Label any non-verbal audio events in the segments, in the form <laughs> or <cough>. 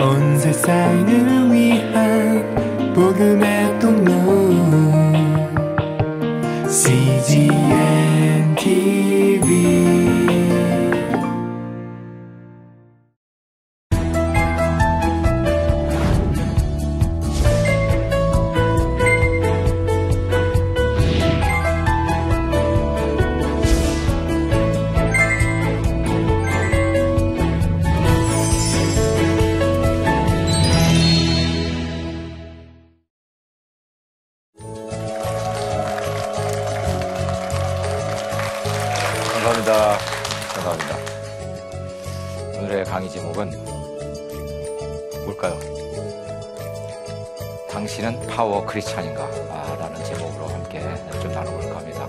온 세상을 위한 복음의 통로. CGM TV 라는 제목으로 함께 좀 나눠볼까 합니다.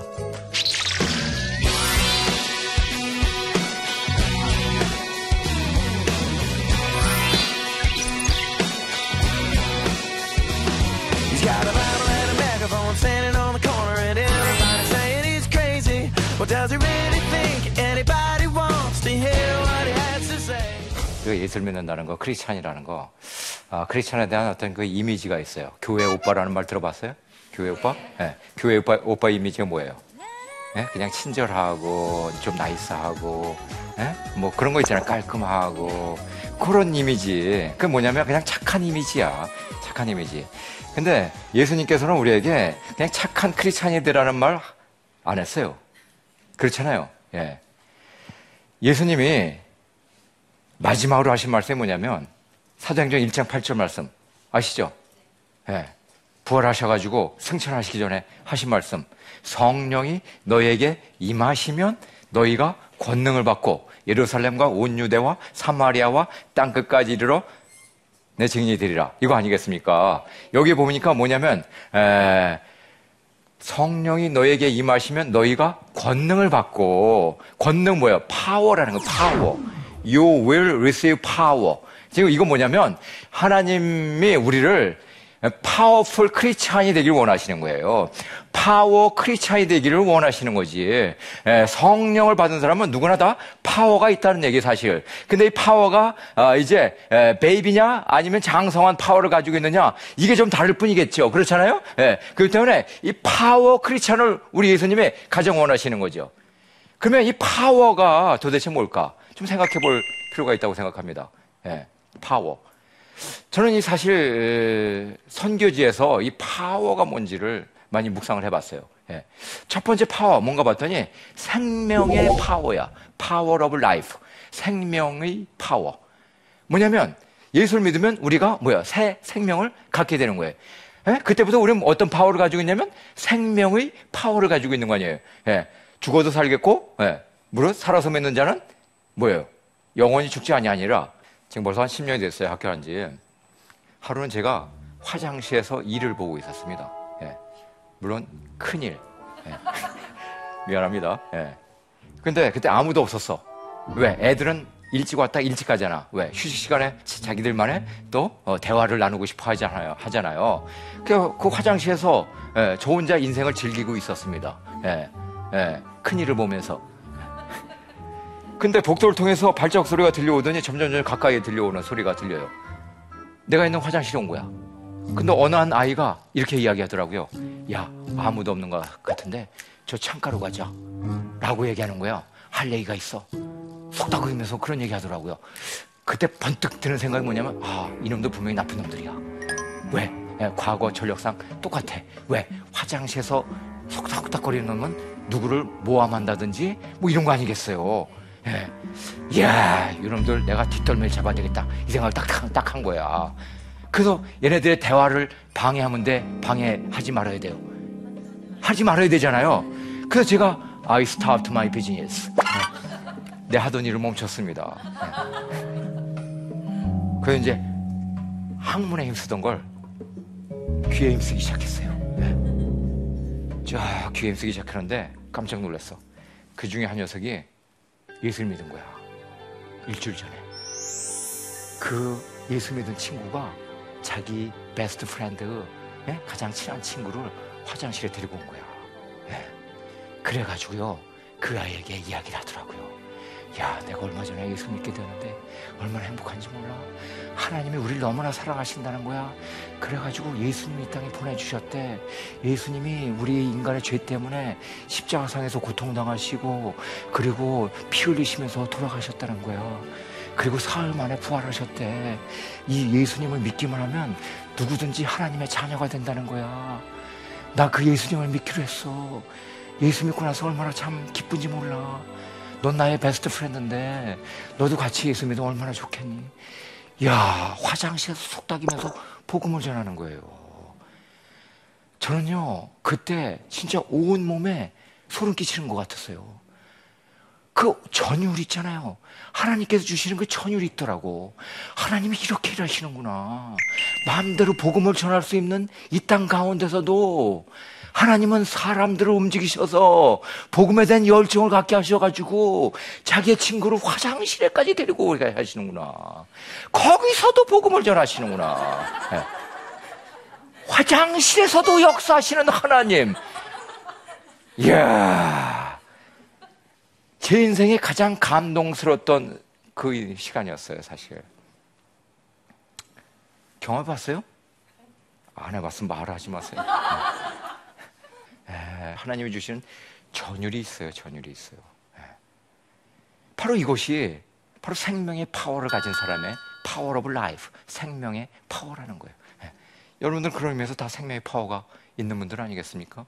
그 예술 믿는다는 거, 크리스찬이라는 거, 아, 크리스찬에 대한 어떤 그 이미지가 있어요. 교회 오빠라는 말 들어봤어요? 교회 오빠? 예. 교회 오빠, 오빠 이미지가 뭐예요? 예? 그냥 친절하고, 좀 나이스하고, 예? 뭐 그런 거 있잖아요. 깔끔하고. 그런 이미지. 그 뭐냐면 그냥 착한 이미지야. 착한 이미지. 근데 예수님께서는 우리에게 그냥 착한 크리스찬이들라는 말 안 했어요. 그렇잖아요. 예. 예수님이 마지막으로 하신 말씀이 뭐냐면 사도행전 1장 8절 말씀 아시죠? 예. 부활하셔가지고 승천하시기 전에 하신 말씀 성령이 너에게 임하시면 너희가 권능을 받고 예루살렘과 온 유대와 사마리아와 땅 끝까지 이르러 내 증인이 되리라 이거 아니겠습니까? 여기 보니까 뭐냐면 에, 성령이 너에게 임하시면 너희가 권능을 받고 권능 뭐예요? 파워라는 거 파워. You will receive power. 지금 이건 뭐냐면 하나님이 우리를 파워풀 크리스찬이 되기를 원하시는 거예요. 파워 크리스찬이 되기를 원하시는 거지. 예, 성령을 받은 사람은 누구나 다 파워가 있다는 얘기 사실. 근데 이 파워가 아, 이제 에, baby냐 아니면 장성한 파워를 가지고 있느냐 이게 좀 다를 뿐이겠죠. 그렇잖아요. 예, 그렇기 때문에 이 power Christian을 우리 예수님이 가장 원하시는 거죠. 그러면 이 파워가 도대체 뭘까? 좀 생각해 볼 필요가 있다고 생각합니다. 예, 파워. 저는 이 사실 선교지에서 이 파워가 뭔지를 많이 묵상을 해봤어요. 예. 첫 번째 파워 뭔가 봤더니 생명의 파워야. Power of life. 생명의 파워. 뭐냐면 예수를 믿으면 우리가 뭐야 새 생명을 갖게 되는 거예요. 예? 그때부터 우리는 어떤 파워를 가지고 있냐면 생명의 파워를 가지고 있는 거 아니에요. 예. 죽어도 살겠고, 예. 무릇 살아서 맺는 자는 뭐예요? 영원히 죽지 아니 아니라 지금 벌써 한 10년이 됐어요. 학교 한 지. 하루는 제가 화장실에서 일을 보고 있었습니다. 예. 물론 큰일. 예. <laughs> 미안합니다. 예. 근데 그때 아무도 없었어. 왜? 애들은 일찍 왔다 일찍 가잖아. 왜? 휴식 시간에 자기들만의 또 어, 대화를 나누고 싶어 하잖아요. 하잖아요. 그, 그 화장실에서 예, 저 혼자 인생을 즐기고 있었습니다. 예. 예. 큰 일을 보면서. 근데 복도를 통해서 발작 소리가 들려오더니 점점 점 가까이 들려오는 소리가 들려요. 내가 있는 화장실에 온 거야. 근데 어느 한 아이가 이렇게 이야기하더라고요. 야, 아무도 없는 것 같은데 저 창가로 가자. 라고 얘기하는 거야. 할 얘기가 있어. 속닥거리면서 그런 얘기 하더라고요. 그때 번뜩 드는 생각이 뭐냐면, 아, 이놈도 분명히 나쁜 놈들이야. 왜? 예, 과거 전력상 똑같아. 왜? 화장실에서 속닥속닥거리는 놈은 누구를 모함한다든지 뭐 이런 거 아니겠어요. 예. 이야, 이놈들 내가 뒷덜미를 잡아야 되겠다. 이 생각을 딱, 딱 한 거야. 그래서 얘네들의 대화를 방해하면 돼. 방해하지 말아야 돼요. 하지 말아야 되잖아요. 그래서 제가 I stopped my business. 예. 내 하던 일을 멈췄습니다. 예. 그래서 이제 항문에 힘쓰던 걸 귀에 힘쓰기 시작했어요. 예. 쫙 귀에 힘쓰기 시작하는데 깜짝 놀랐어. 그 중에 한 녀석이 예수를 믿은 거야. 일주일 전에. 그 예수 믿은 친구가 자기 best friend, 예? 가장 친한 친구를 화장실에 데리고 온 거야. 예. 그래가지고요, 그 아이에게 이야기를 하더라고요. 야, 내가 얼마 전에 예수 믿게 되는데 얼마나 행복한지 몰라. 하나님이 우리를 너무나 사랑하신다는 거야. 그래가지고 예수님이 이 땅에 보내주셨대. 예수님이 우리 인간의 죄 때문에 십자가상에서 고통당하시고 그리고 피 흘리시면서 돌아가셨다는 거야. 그리고 사흘 만에 부활하셨대. 이 예수님을 믿기만 하면 누구든지 하나님의 자녀가 된다는 거야. 나 그 예수님을 믿기로 했어. 예수 믿고 나서 얼마나 참 기쁜지 몰라. 넌 나의 베스트 프렌드인데 너도 같이 믿으면 얼마나 좋겠니? 야 화장실에서 속닥이면서 복음을 전하는 거예요. 저는요 그때 진짜 온 몸에 소름 끼치는 것 같았어요. 그 전율 있잖아요. 하나님께서 주시는 그 전율이 있더라고. 하나님이 이렇게 일하시는구나. 마음대로 복음을 전할 수 있는 이 땅 가운데서도 하나님은 사람들을 움직이셔서 복음에 대한 열정을 갖게 하셔가지고 자기의 친구를 화장실에까지 데리고 오게 하시는구나. 거기서도 복음을 전하시는구나. 네. 화장실에서도 역사하시는 하나님. 이야. 제 인생에 가장 감동스러웠던 그 시간이었어요, 사실. 경험해봤어요? 안 해봤으면 말하지 마세요. 에, 하나님이 주시는 전율이 있어요, 전율이 있어요. 에. 바로 이것이 바로 생명의 파워를 가진 사람의 power of life, 생명의 파워라는 거예요. 에. 여러분들 그런 의미에서 다 생명의 파워가 있는 분들 아니겠습니까?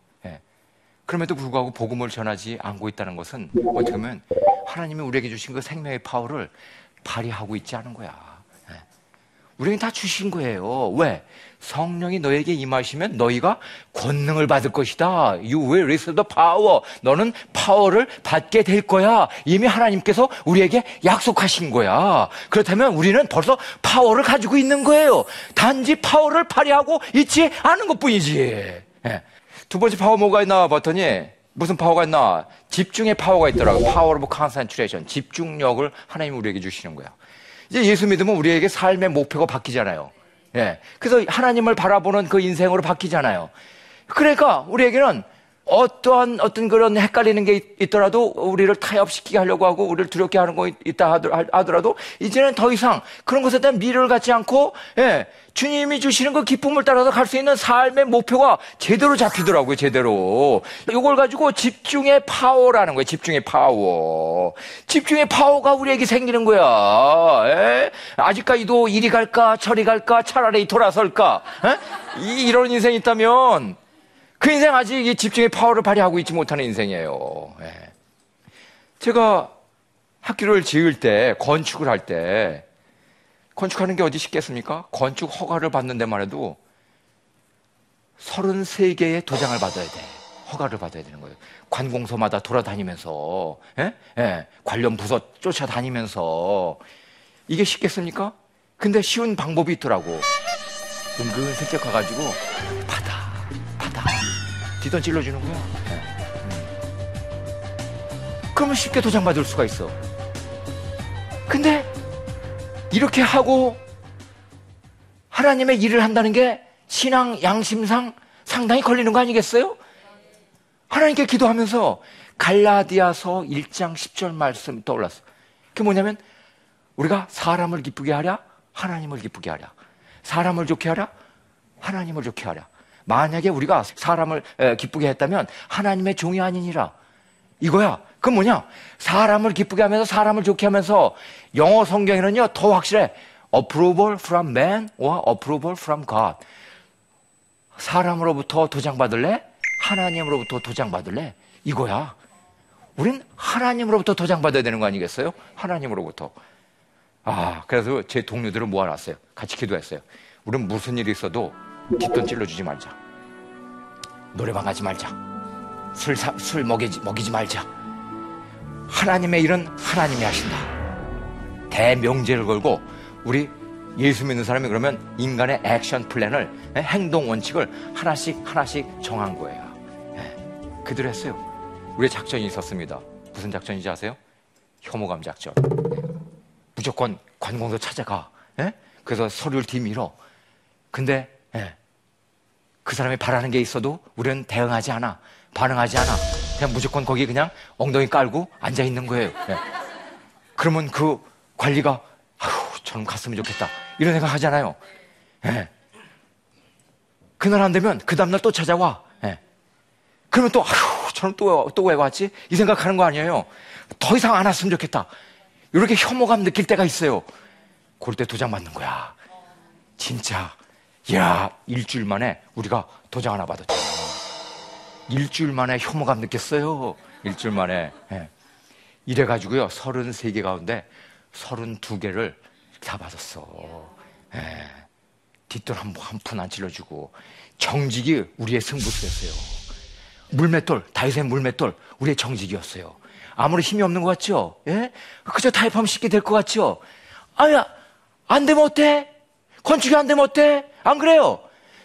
그럼에도 불구하고 복음을 전하지 않고 있다는 것은 어떻게 보면 하나님이 우리에게 주신 그 생명의 파워를 발휘하고 있지 않은 거야. 우리에게 다 주신 거예요. 왜? 성령이 너에게 임하시면 너희가 권능을 받을 것이다. You will receive the power. 너는 파워를 받게 될 거야. 이미 하나님께서 우리에게 약속하신 거야. 그렇다면 우리는 벌써 파워를 가지고 있는 거예요. 단지 파워를 발휘하고 있지 않은 것 뿐이지. 예. 두 번째 파워 뭐가 있나 봤더니 무슨 파워가 있나? 집중의 파워가 있더라고요. power of concentration. 집중력을 하나님이 우리에게 주시는 거야. 이제 예수 믿으면 우리에게 삶의 목표가 바뀌잖아요. 예. 그래서 하나님을 바라보는 그 인생으로 바뀌잖아요. 그러니까 우리에게는 어떠한 어떤 그런 헷갈리는 게 있더라도 우리를 타협시키게 하려고 하고 우리를 두렵게 하는 거 있다 하더라도 이제는 더 이상 그런 것에 대한 미련을 갖지 않고 예, 주님이 주시는 그 기쁨을 따라서 갈 수 있는 삶의 목표가 제대로 잡히더라고요 제대로 이걸 가지고 집중의 파워라는 거예요 집중의 파워 집중의 파워가 우리에게 생기는 거야 예? 아직까지도 이리 갈까 저리 갈까 차라리 돌아설까 예? 이런 인생이 있다면 그 인생 아직 이 집중의 파워를 발휘하고 있지 못하는 인생이에요. 예. 제가 학교를 지을 때, 건축을 할 때, 건축하는 게 어디 쉽겠습니까? 건축 허가를 받는 데만 해도 33개의 도장을 받아야 돼. 허가를 받아야 되는 거예요. 관공서마다 돌아다니면서, 예? 예. 관련 부서 쫓아다니면서, 이게 쉽겠습니까? 근데 쉬운 방법이 있더라고. 은근 슬쩍 가가지고, 받아. 뒤던 찔러주는 거야. 그러면 쉽게 도장받을 수가 있어. 근데 이렇게 하고 하나님의 일을 한다는 게 신앙 양심상 상당히 걸리는 거 아니겠어요? 하나님께 기도하면서 갈라디아서 1장 10절 말씀 떠올랐어. 그게 뭐냐면 우리가 사람을 기쁘게 하랴 하나님을 기쁘게 하랴 사람을 좋게 하랴 하나님을 좋게 하랴 만약에 우리가 사람을 기쁘게 했다면 하나님의 종이 아니니라. 이거야. 그건 뭐냐? 사람을 기쁘게 하면서 사람을 좋게 하면서 영어 성경에는요, 더 확실해. approval from man or approval from God. 사람으로부터 도장받을래? 하나님으로부터 도장받을래? 이거야. 우린 하나님으로부터 도장받아야 되는 거 아니겠어요? 하나님으로부터. 아, 그래서 제 동료들을 모아놨어요. 같이 기도했어요. 우린 무슨 일이 있어도 뒷돈 찔러주지 말자. 노래방 가지 말자. 술, 사, 술 먹이지, 먹이지 말자. 하나님의 일은 하나님이 하신다. 대명제를 걸고 우리 예수 믿는 사람이 그러면 인간의 액션 플랜을 행동 원칙을 하나씩 하나씩 정한 거예요. 예, 그대로 했어요. 우리의 작전이 있었습니다. 무슨 작전인지 아세요? 혐오감 작전. 무조건 관공서 찾아가. 예? 그래서 서류를 뒤밀어. 근데 예. 그 사람이 바라는 게 있어도 우리는 대응하지 않아. 반응하지 않아. 그냥 무조건 거기 그냥 엉덩이 깔고 앉아 있는 거예요. 예. 그러면 그 관리가 아휴 저놈 갔으면 좋겠다 이런 생각 하잖아요. 예. 그날 안 되면 그 다음날 또 찾아와. 예. 그러면 또 아휴 저놈 또 또 왜 왔지? 이 생각하는 거 아니에요. 더 이상 안 왔으면 좋겠다. 이렇게 혐오감 느낄 때가 있어요. 그럴 때 도장 맞는 거야. 진짜 야 일주일 만에 우리가 도장 하나 받았죠. 일주일 만에 혐오감 느꼈어요. 일주일 만에. 예. 이래가지고요, 33개 가운데 32개를 다 받았어. 예. 뒷돈 한, 한푼 안 찔러주고, 정직이 우리의 승부수였어요. 물맷돌, 다윗의 물맷돌, 우리의 정직이었어요. 아무리 힘이 없는 것 같죠? 예? 그저 타협하면 쉽게 될 것 같죠? 아야, 안 되면 어때? 건축이 안 되면 어때? 안 그래요?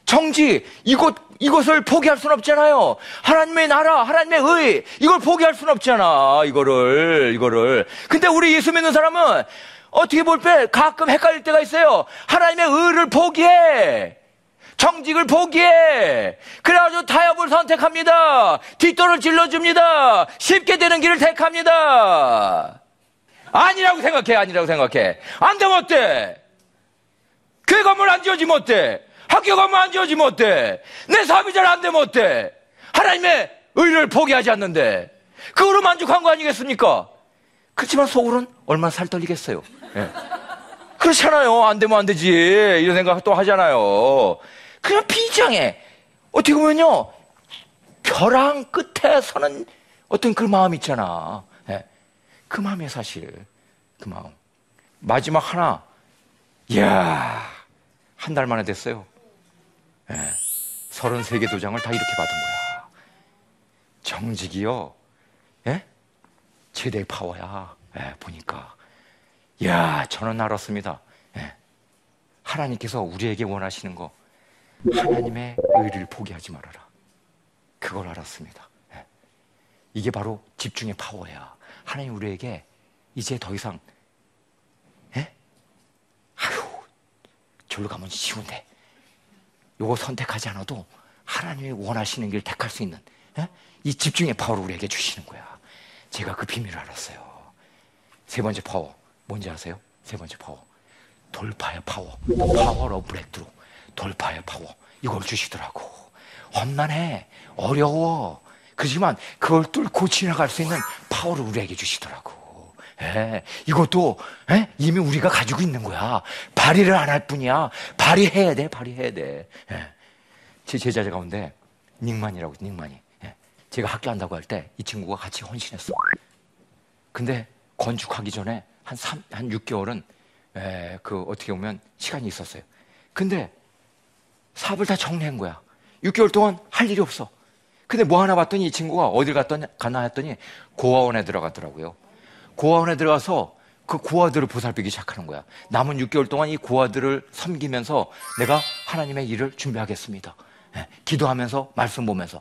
정직, 이곳, 이것을 포기할 수는 없잖아요. 하나님의 나라, 하나님의 의, 이걸 포기할 수는 없잖아. 이거를, 이거를. 근데 우리 예수 믿는 사람은 어떻게 볼 때 가끔 헷갈릴 때가 있어요. 하나님의 의를 포기해. 정직을 포기해. 그래가지고 타협을 선택합니다. 뒷돈을 질러줍니다. 쉽게 되는 길을 택합니다. 아니라고 생각해, 아니라고 생각해. 안 되면 어때? 교회 건물 안 지어지면 어때? 학교 건물 안 지어지면 어때? 내 사업이 잘 안 되면 어때? 하나님의 의를 포기하지 않는데 그거로 만족한 거 아니겠습니까? 그렇지만 속으로는 얼마나 살 떨리겠어요. 예. 그렇잖아요. 안 되면 안 되지. 이런 생각 또 하잖아요. 그냥 비장해. 어떻게 보면요. 벼랑 끝에 서는 어떤 그 마음 있잖아. 예. 그 마음이에요, 사실. 그 마음. 마지막 하나. 이야, 한 달 만에 됐어요. 예. 33개 도장을 다 이렇게 받은 거야. 정직이요. 예? 최대의 파워야. 예, 보니까. 이야, 저는 알았습니다. 예. 하나님께서 우리에게 원하시는 거, 하나님의 의를 포기하지 말아라. 그걸 알았습니다. 예. 이게 바로 집중의 파워야. 하나님 우리에게 이제 더 이상, 예? 아휴, 절로 가면 쉬운데. 요거 선택하지 않아도 하나님이 원하시는 길 택할 수 있는 예? 이 집중의 파워를 우리에게 주시는 거야. 제가 그 비밀을 알았어요. 세 번째 파워 뭔지 아세요? 세 번째 파워 돌파의 파워, power of breakthrough 돌파의 파워 이걸 주시더라고. 험난해, 어려워. 그렇지만 그걸 뚫고 지나갈 수 있는 파워를 우리에게 주시더라고. 예, 이것도 예? 이미 우리가 가지고 있는 거야. 발휘를 안 할 뿐이야. 발휘해야 돼, 발휘해야 돼. 예. 제 제자 가운데 닉만이라고 닉만이. 예. 제가 학교 한다고 할 때 이 친구가 같이 헌신했어. 근데 건축하기 전에 한 3, 한 6개월은 에, 그 어떻게 보면 시간이 있었어요. 근데 사업을 다 정리한 거야. 6개월 동안 할 일이 없어. 근데 뭐 하나 봤더니 이 친구가 어딜 갔더니 가나 했더니 고아원에 들어갔더라고요. 고아원에 들어가서 그 고아들을 보살피기 시작하는 거야. 남은 6개월 동안 이 고아들을 섬기면서 내가 하나님의 일을 준비하겠습니다. 예, 기도하면서 말씀 보면서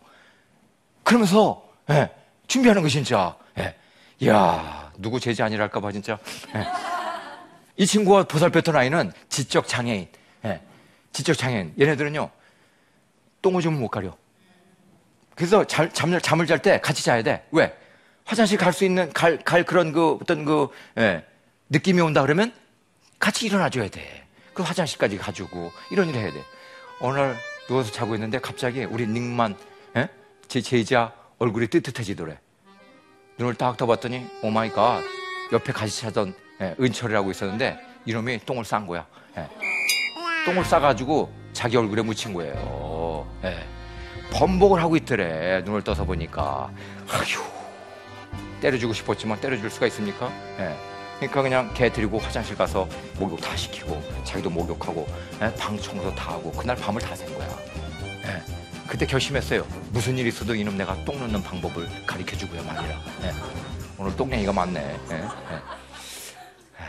그러면서 예, 준비하는 거 진짜. 예. 이야 누구 제지 아니랄까봐 진짜. 예. 이 친구가 보살폈던 아이는 지적 장애인. 예. 지적 장애인. 얘네들은요 똥오줌을 못 가려. 그래서 잘, 잠, 잠을 잘 때 같이 자야 돼. 왜? 화장실 갈 수 있는 갈, 갈 그런 그 어떤 그 예, 느낌이 온다 그러면 같이 일어나줘야 돼. 그 화장실까지 가지고 이런 일을 해야 돼. 날 누워서 자고 있는데 갑자기 우리 닉만 예? 제 제자 얼굴이 뜨뜻해지더래. 눈을 딱 떠봤더니 oh my God 옆에 같이 자던 예, 은철이라고 있었는데 이놈이 똥을 싼 거야. 예. 똥을 싸가지고 자기 얼굴에 묻힌 거예요. 예. 범벅을 하고 있더래. 눈을 떠서 보니까 아휴 때려주고 싶었지만 때려줄 수가 있습니까? 예. 그러니까 그냥 걔 데리고 화장실 가서 목욕 다 시키고 자기도 목욕하고 예? 방 청소 다 하고 그날 밤을 다 샌 거야. 예. 그때 결심했어요. 무슨 일 있어도 이놈 내가 똥 누는 방법을 가르쳐 주고야 말리라. 예. 오늘 똥 얘기가 많네. 예. 예. 예.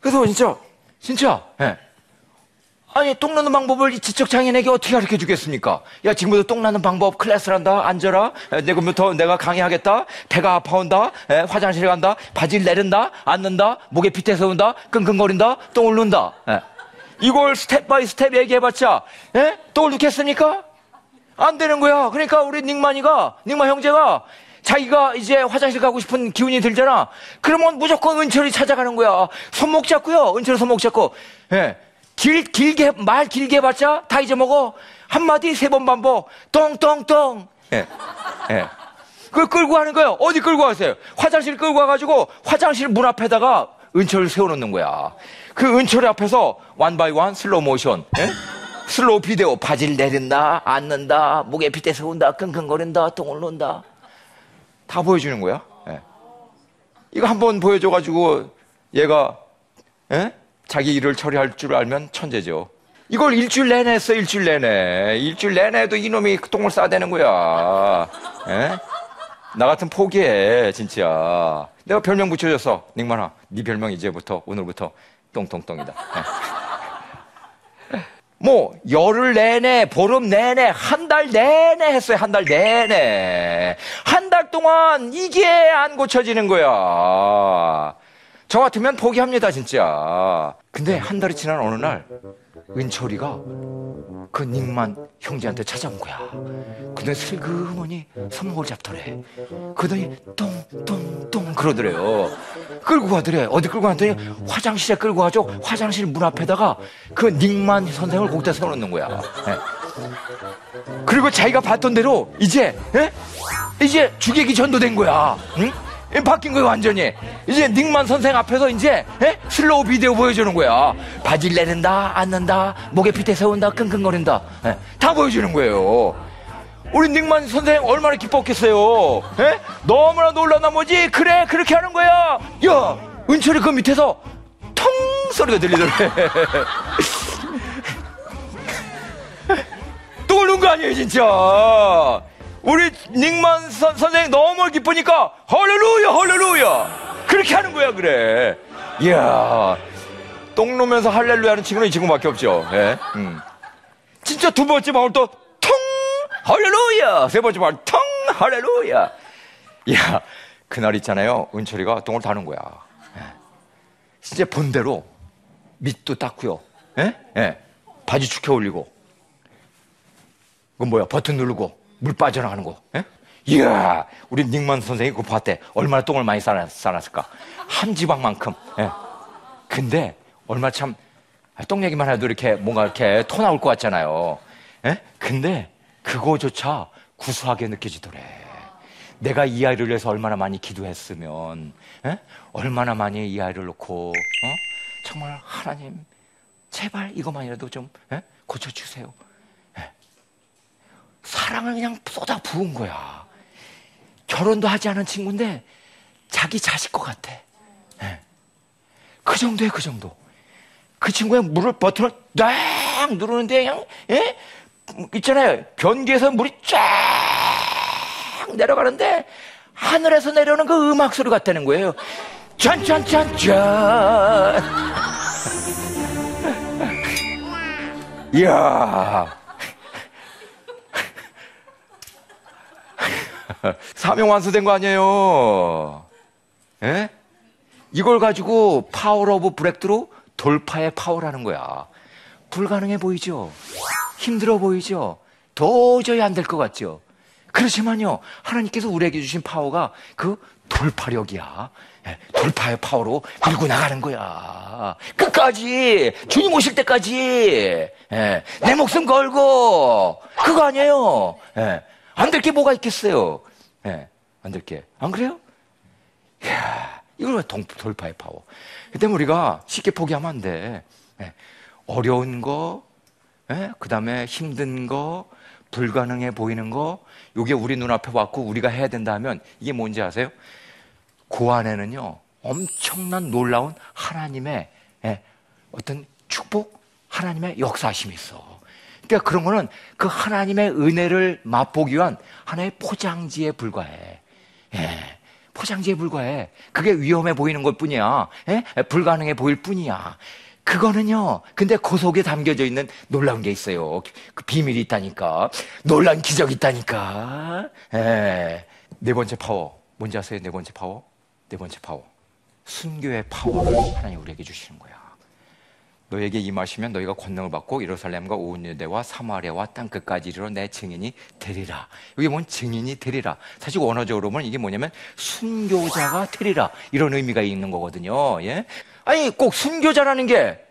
그래서 진짜 진짜 예. 아니 똥 누는 방법을 이 지적 장애인에게 어떻게 가르쳐 주겠습니까? 야 지금부터 똥 누는 방법 클래스를 한다. 앉아라. 에, 내일부터 내가 강의하겠다. 배가 아파온다. 에, 화장실에 간다. 바지를 내린다. 앉는다. 목에 핏대 세운다. 끙끙거린다. 똥을 누는다. 에. 이걸 step by step 얘기해봤자 에? 똥을 누겠습니까? 안 되는 거야. 그러니까 우리 닉만이가 닉만 형제가 자기가 이제 화장실 가고 싶은 기운이 들잖아. 그러면 무조건 은철이 찾아가는 거야. 손목 잡고요. 은철이 손목 잡고. 예. 길, 길게, 말 길게 해봤자 다 잊어먹어. 한마디 세 번 반복. 똥똥똥. 예. 예. 그걸 끌고 가는 거예요. 어디 끌고 가세요? 화장실 끌고 가가지고 화장실 문 앞에다가 은철을 세워놓는 거야. 그 은철이 앞에서 one by one 슬로우 모션. 예? 슬로우 비디오. 바지를 내린다, 앉는다, 목에 핏대 세운다, 끙끙거린다, 똥을 누는다. 다 보여주는 거야. 예. 이거 한번 보여줘가지고 얘가 예? 자기 일을 처리할 줄 알면 천재죠. 이걸 일주일 내내 했어, 일주일 내내. 일주일 내내도 이놈이 똥을 싸대는 거야. 예? 나 같은 포기해, 진짜. 내가 별명 붙여줬어. 닉만아, 네 별명 이제부터, 오늘부터 똥똥똥이다. 예. 뭐, 열흘 내내, 보름 내내, 한 달 내내 했어요, 한 달 내내. 한 달 동안 이게 안 고쳐지는 거야. 저 같으면 포기합니다, 진짜. 근데 한 달이 지난 어느 날, 은철이가 그 닉만 형제한테 찾아온 거야. 근데 슬그머니 손목을 잡더래. 그러더니 똥똥똥 그러더래요. 끌고 가더래. 어디 끌고 갔더니 화장실에 끌고 가죠. 화장실 문 앞에다가 그 닉만 선생을 거기다 세워놓는 거야. 예. 그리고 자기가 봤던 대로 이제 예? 이제 주객이 전도된 거야. 응? 예, 바뀐 거예요 완전히. 이제 닉만 선생 앞에서 이제 예? 슬로우 비디오 보여주는 거야. 바지를 내린다, 앉는다, 목에 핏대 세운다, 끙끙거린다. 예, 다 보여주는 거예요. 우리 닉만 선생 얼마나 기뻤겠어요. 예? 너무나 놀란 나머지 그래 그렇게 하는 거야. 야 은철이 그 밑에서 통 소리가 들리더래. <laughs> 또 오는 거 아니에요 진짜. 우리 닉만 선, 선생님 너무 기쁘니까 할렐루야 할렐루야. 그렇게 하는 거야 그래. 이야. 똥 놓으면서 할렐루야 하는 친구는 이 친구밖에 없죠. 예? 음. 진짜 두 번째 방울 또 통 할렐루야. 세 번째 방울 통 할렐루야. 이야 그날 있잖아요. 은철이가 똥을 다는 거야. 예. 진짜 본대로 밑도 닦고요. 예? 예. 바지 축혀 올리고. 그건 뭐야? 버튼 누르고 물 빠져나가는 거. 예? 이야, 우리 닉만 선생이 그거 봤대. 얼마나 똥을 많이 싸놨, 싸놨을까. 한 지방만큼. 예. 근데 얼마 참, 아, 똥 얘기만 해도 이렇게 뭔가 이렇게 토 나올 것 같잖아요. 예? 근데 그거조차 구수하게 느껴지더래. 내가 이 아이를 위해서 얼마나 많이 기도했으면, 예? 얼마나 많이 이 아이를 놓고, 어? 정말 하나님, 제발 이것만이라도 좀, 예? 고쳐주세요. 사랑을 그냥 쏟아 부은 거야. 결혼도 하지 않은 친구인데 자기 자식 것 같아. 네. 그 정도야, 그 정도. 그 친구의 물을 버튼을 딱 누르는데 그냥, 예? 있잖아요. 변기에서 물이 쫙 내려가는데 하늘에서 내려오는 그 음악 소리 같다는 거예요. 짠짠짠짠. <laughs> 이야. <laughs> 사명 완수된 거 아니에요? 예? 이걸 가지고 power of breakthrough 돌파의 파워라는 거야. 불가능해 보이죠? 힘들어 보이죠? 도저히 안 될 것 같죠? 그렇지만요, 하나님께서 우리에게 주신 파워가 그 돌파력이야. 예, 돌파의 파워로 밀고 나가는 거야. 끝까지, 주님 오실 때까지, 예, 내 목숨 걸고, 그거 아니에요. 예, 안될 게 뭐가 있겠어요? 예, 안될 게. 안 그래요? 이야, 이걸 왜 돌파의 파워. 그때 우리가 쉽게 포기하면 안 돼. 예, 어려운 거, 예, 그 다음에 힘든 거, 불가능해 보이는 거, 이게 우리 눈앞에 왔고 우리가 해야 된다 하면 이게 뭔지 아세요? 그 안에는요, 엄청난 놀라운 하나님의 예, 어떤 축복, 하나님의 역사심이 있어. 그러니까 그런 거는 그 하나님의 은혜를 맛보기 위한 하나의 포장지에 불과해. 예. 포장지에 불과해. 그게 위험해 보이는 것 뿐이야. 예? 불가능해 보일 뿐이야. 그거는요, 근데 그 속에 담겨져 있는 놀라운 게 있어요. 그 비밀이 있다니까. 놀란 기적이 있다니까. 예. 네 번째 파워. 뭔지 아세요? 네 번째 파워? 네 번째 파워. 순교의 파워를 하나님 우리에게 주시는 거야. 너에게 임하시면 너희가 권능을 받고 예루살렘과 온 유대와 사마리아와 땅 끝까지 이르러 내 증인이 되리라. 이게 뭔 증인이 되리라. 사실 원어적으로 보면 이게 뭐냐면 순교자가 되리라. 이런 의미가 있는 거거든요. 예? 아니 꼭 순교자라는 게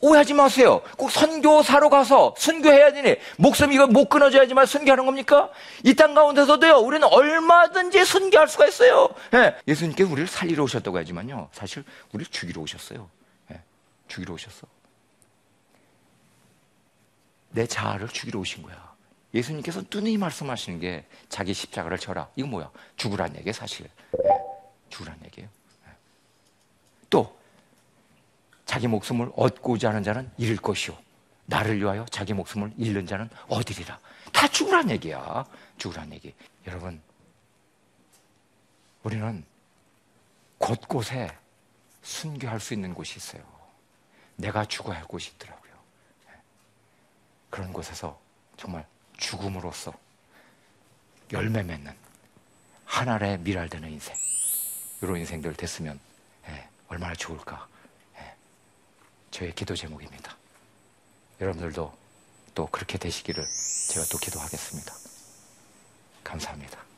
오해하지 마세요. 꼭 선교사로 가서 순교해야 되니 목숨 이거 못 끊어져야지만 순교하는 겁니까? 이 땅 가운데서도요. 우리는 얼마든지 순교할 수가 있어요. 예. 예수님께서 우리를 살리러 오셨다고 하지만요. 사실 우리를 죽이러 오셨어요. 예. 죽이러 오셨어. 내 자아를 죽이러 오신 거야. 예수님께서 뚜누이 말씀하시는 게 자기 십자가를 져라. 이거 뭐야? 죽으란 얘기예요, 사실. 예. 죽으란 얘기예요. 예. 또 자기 목숨을 얻고자 하는 자는 잃을 것이요. 나를 위하여 자기 목숨을 잃는 자는 얻으리라. 다 죽으란 얘기야. 죽으란 얘기. 여러분, 우리는 곳곳에 순교할 수 있는 곳이 있어요. 내가 죽어야 할 곳이 있더라고요. 그런 곳에서 정말 죽음으로써 열매 맺는 하나의 미랄되는 인생. 이런 인생들 됐으면 예, 얼마나 좋을까. 예, 저의 기도 제목입니다. 여러분들도 또 그렇게 되시기를 제가 또 기도하겠습니다. 감사합니다.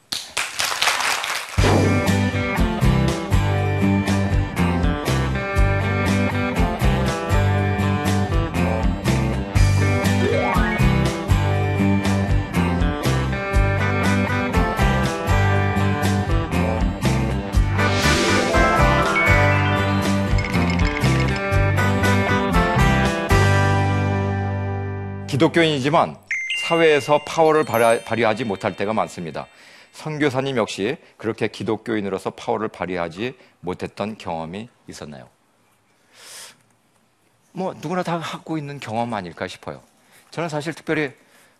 기독교인이지만 사회에서 파워를 발휘- 발휘하지 못할 때가 많습니다. 선교사님 역시 그렇게 기독교인으로서 파워를 발휘하지 못했던 경험이 있었나요? 뭐 누구나 다 갖고 있는 경험 아닐까 싶어요. 저는 사실 특별히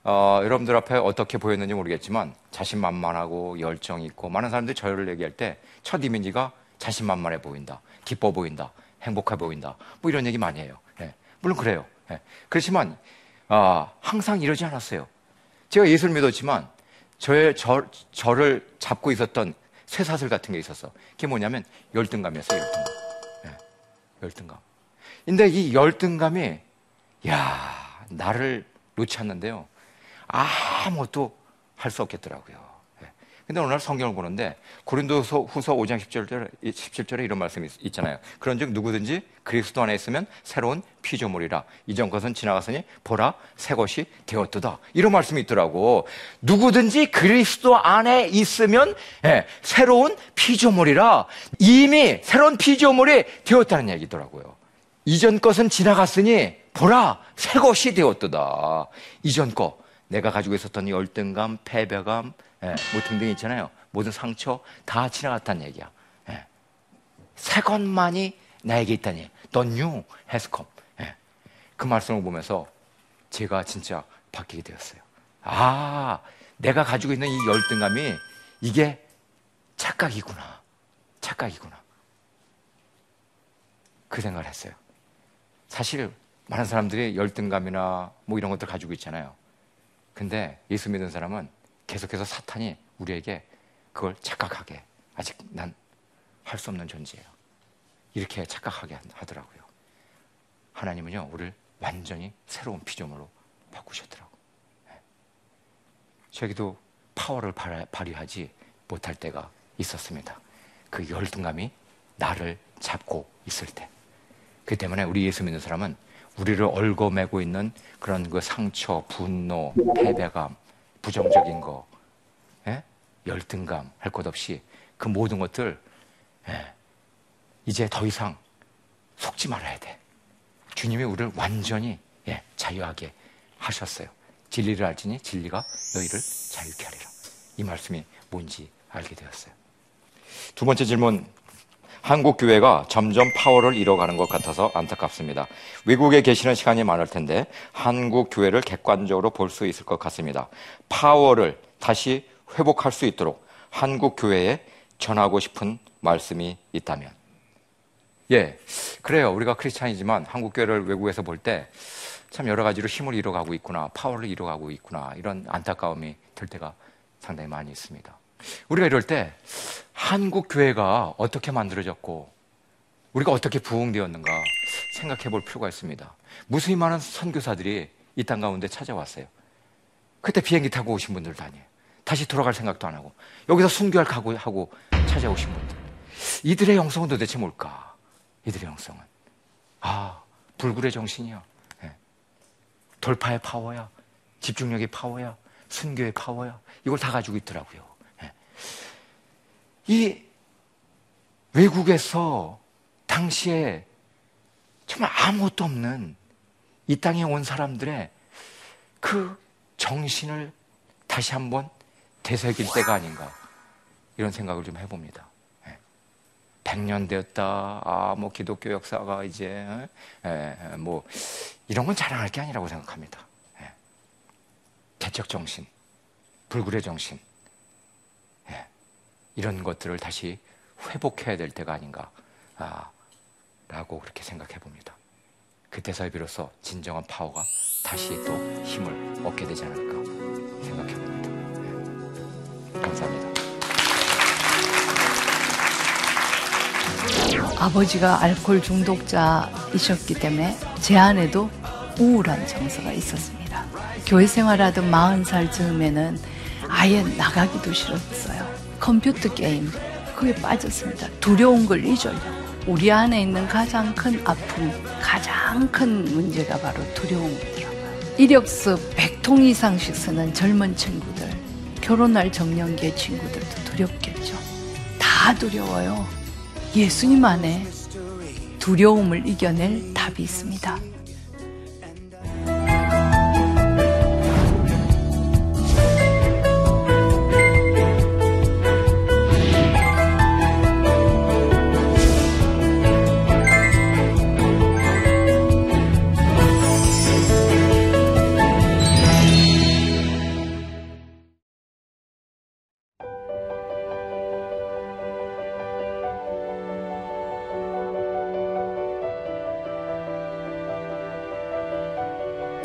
어, 여러분들 앞에 어떻게 보였는지 모르겠지만 자신만만하고 열정 있고 많은 사람들이 저를 얘기할 때 첫 이미지가 자신만만해 보인다, 기뻐 보인다, 행복해 보인다, 뭐 이런 얘기 많이 해요. 예, 물론 그래요. 예, 그렇지만 아, 항상 이러지 않았어요. 제가 예수를 믿었지만 저의 저, 저를 잡고 있었던 쇠사슬 같은 게 있었어. 그게 뭐냐면 열등감이었어요. 열등감. 예, 열등감. 근데 이 열등감이 야 나를 놓지 않는데요. 아무것도 할 수 없겠더라고요. 예. 근데 날 성경을 보는데 고린도서 후서 5장 17절에, 17절에 이런 말씀이 있- 있잖아요. 그런즉 누구든지 그리스도 안에 있으면 새로운 피조물이라 이전 것은 지나갔으니 보라 새 것이 되었도다. 이런 말씀이 있더라고. 누구든지 그리스도 안에 있으면 예, 새로운 피조물이라 이미 새로운 피조물이 되었다는 얘기더라고요. 이전 것은 지나갔으니 보라 새 것이 되었도다. 이전 거 내가 가지고 있었던 열등감, 패배감, 예, 뭐 등등 있잖아요. 모든 상처 다 지나갔다는 얘기야. 예. 새 것만이 나에게 있다니. The new has come. 예. 그 말씀을 보면서 제가 진짜 바뀌게 되었어요. 아, 내가 가지고 있는 이 열등감이 이게 착각이구나. 착각이구나. 그 생각을 했어요. 사실 많은 사람들이 열등감이나 뭐 이런 것들 가지고 있잖아요. 근데 예수 믿는 사람은 계속해서 사탄이 우리에게 그걸 착각하게 아직 난 할 수 없는 존재예요. 이렇게 착각하게 하더라고요. 하나님은요, 우리를 완전히 새로운 피조물로 바꾸셨더라고. 요 저에게도 파워를 발휘- 발휘하지 못할 때가 있었습니다. 그 열등감이 나를 잡고 있을 때. 그 때문에 우리 예수 믿는 사람은 우리를 얽어매고 있는 그런 그 상처, 분노, 패배감, 부정적인 거, 예? 열등감 할 것 없이 그 모든 것들 예, 이제 더 이상 속지 말아야 돼. 주님이 우리를 완전히 예, 자유하게 하셨어요. 진리를 알지니 진리가 너희를 자유케 하리라. 이 말씀이 뭔지 알게 되었어요. 두 번째 질문 한국 교회가 점점 파워를 잃어가는 것 같아서 안타깝습니다. 외국에 계시는 시간이 많을 텐데 한국 교회를 객관적으로 볼 수 있을 것 같습니다. 파워를 다시 회복할 수 있도록 한국 교회에 전하고 싶은 말씀이 있다면. 예, 그래요. 우리가 크리스찬이지만 한국 교회를 외국에서 볼 때 참 여러 가지로 힘을 잃어가고 있구나, 파워를 잃어가고 있구나 이런 안타까움이 들 때가 상당히 많이 있습니다. 우리가 이럴 때 한국 교회가 어떻게 만들어졌고 우리가 어떻게 부흥되었는가 생각해 볼 필요가 있습니다. 무수히 많은 선교사들이 이 땅 가운데 찾아왔어요. 그때 비행기 타고 오신 분들도 아니에요. 다시 돌아갈 생각도 안 하고 여기서 순교할 각오하고 찾아오신 분들. 이들의 영성은 도대체 뭘까? 이들의 영성은 아 불굴의 정신이야. 예. 돌파의 파워야. 집중력의 파워야. 순교의 파워야. 이걸 다 가지고 있더라고요. 예. 이 외국에서 당시에 정말 아무것도 없는 이 땅에 온 사람들의 그 정신을 다시 한번 되새길 때가 아닌가 이런 생각을 좀 해봅니다. 예. 100년 되었다. 아, 뭐 기독교 역사가 이제 예, 뭐 이런 건 자랑할 게 아니라고 생각합니다. 예. 개척 정신, 불굴의 정신, 예. 이런 것들을 다시 회복해야 될 때가 아닌가. 아, 라고 그렇게 생각해 봅니다. 그때서야 비로소 진정한 파워가 다시 또 힘을 얻게 되지 않을까 생각해 봅니다. 네. 감사합니다. 아버지가 알코올 중독자이셨기 때문에 제 안에도 우울한 정서가 있었습니다. 교회 생활하던 40살 즈음에는 아예 나가기도 싫었어요. 컴퓨터 게임, 그게 빠졌습니다. 두려운 걸 잊으려고. 우리 안에 있는 가장 큰 아픔, 가장 큰 문제가 바로 두려움이더라고요. 이력서 100통 이상씩 쓰는 젊은 친구들, 결혼할 정년기의 친구들도 두렵겠죠. 다 두려워요. 예수님 안에 두려움을 이겨낼 답이 있습니다.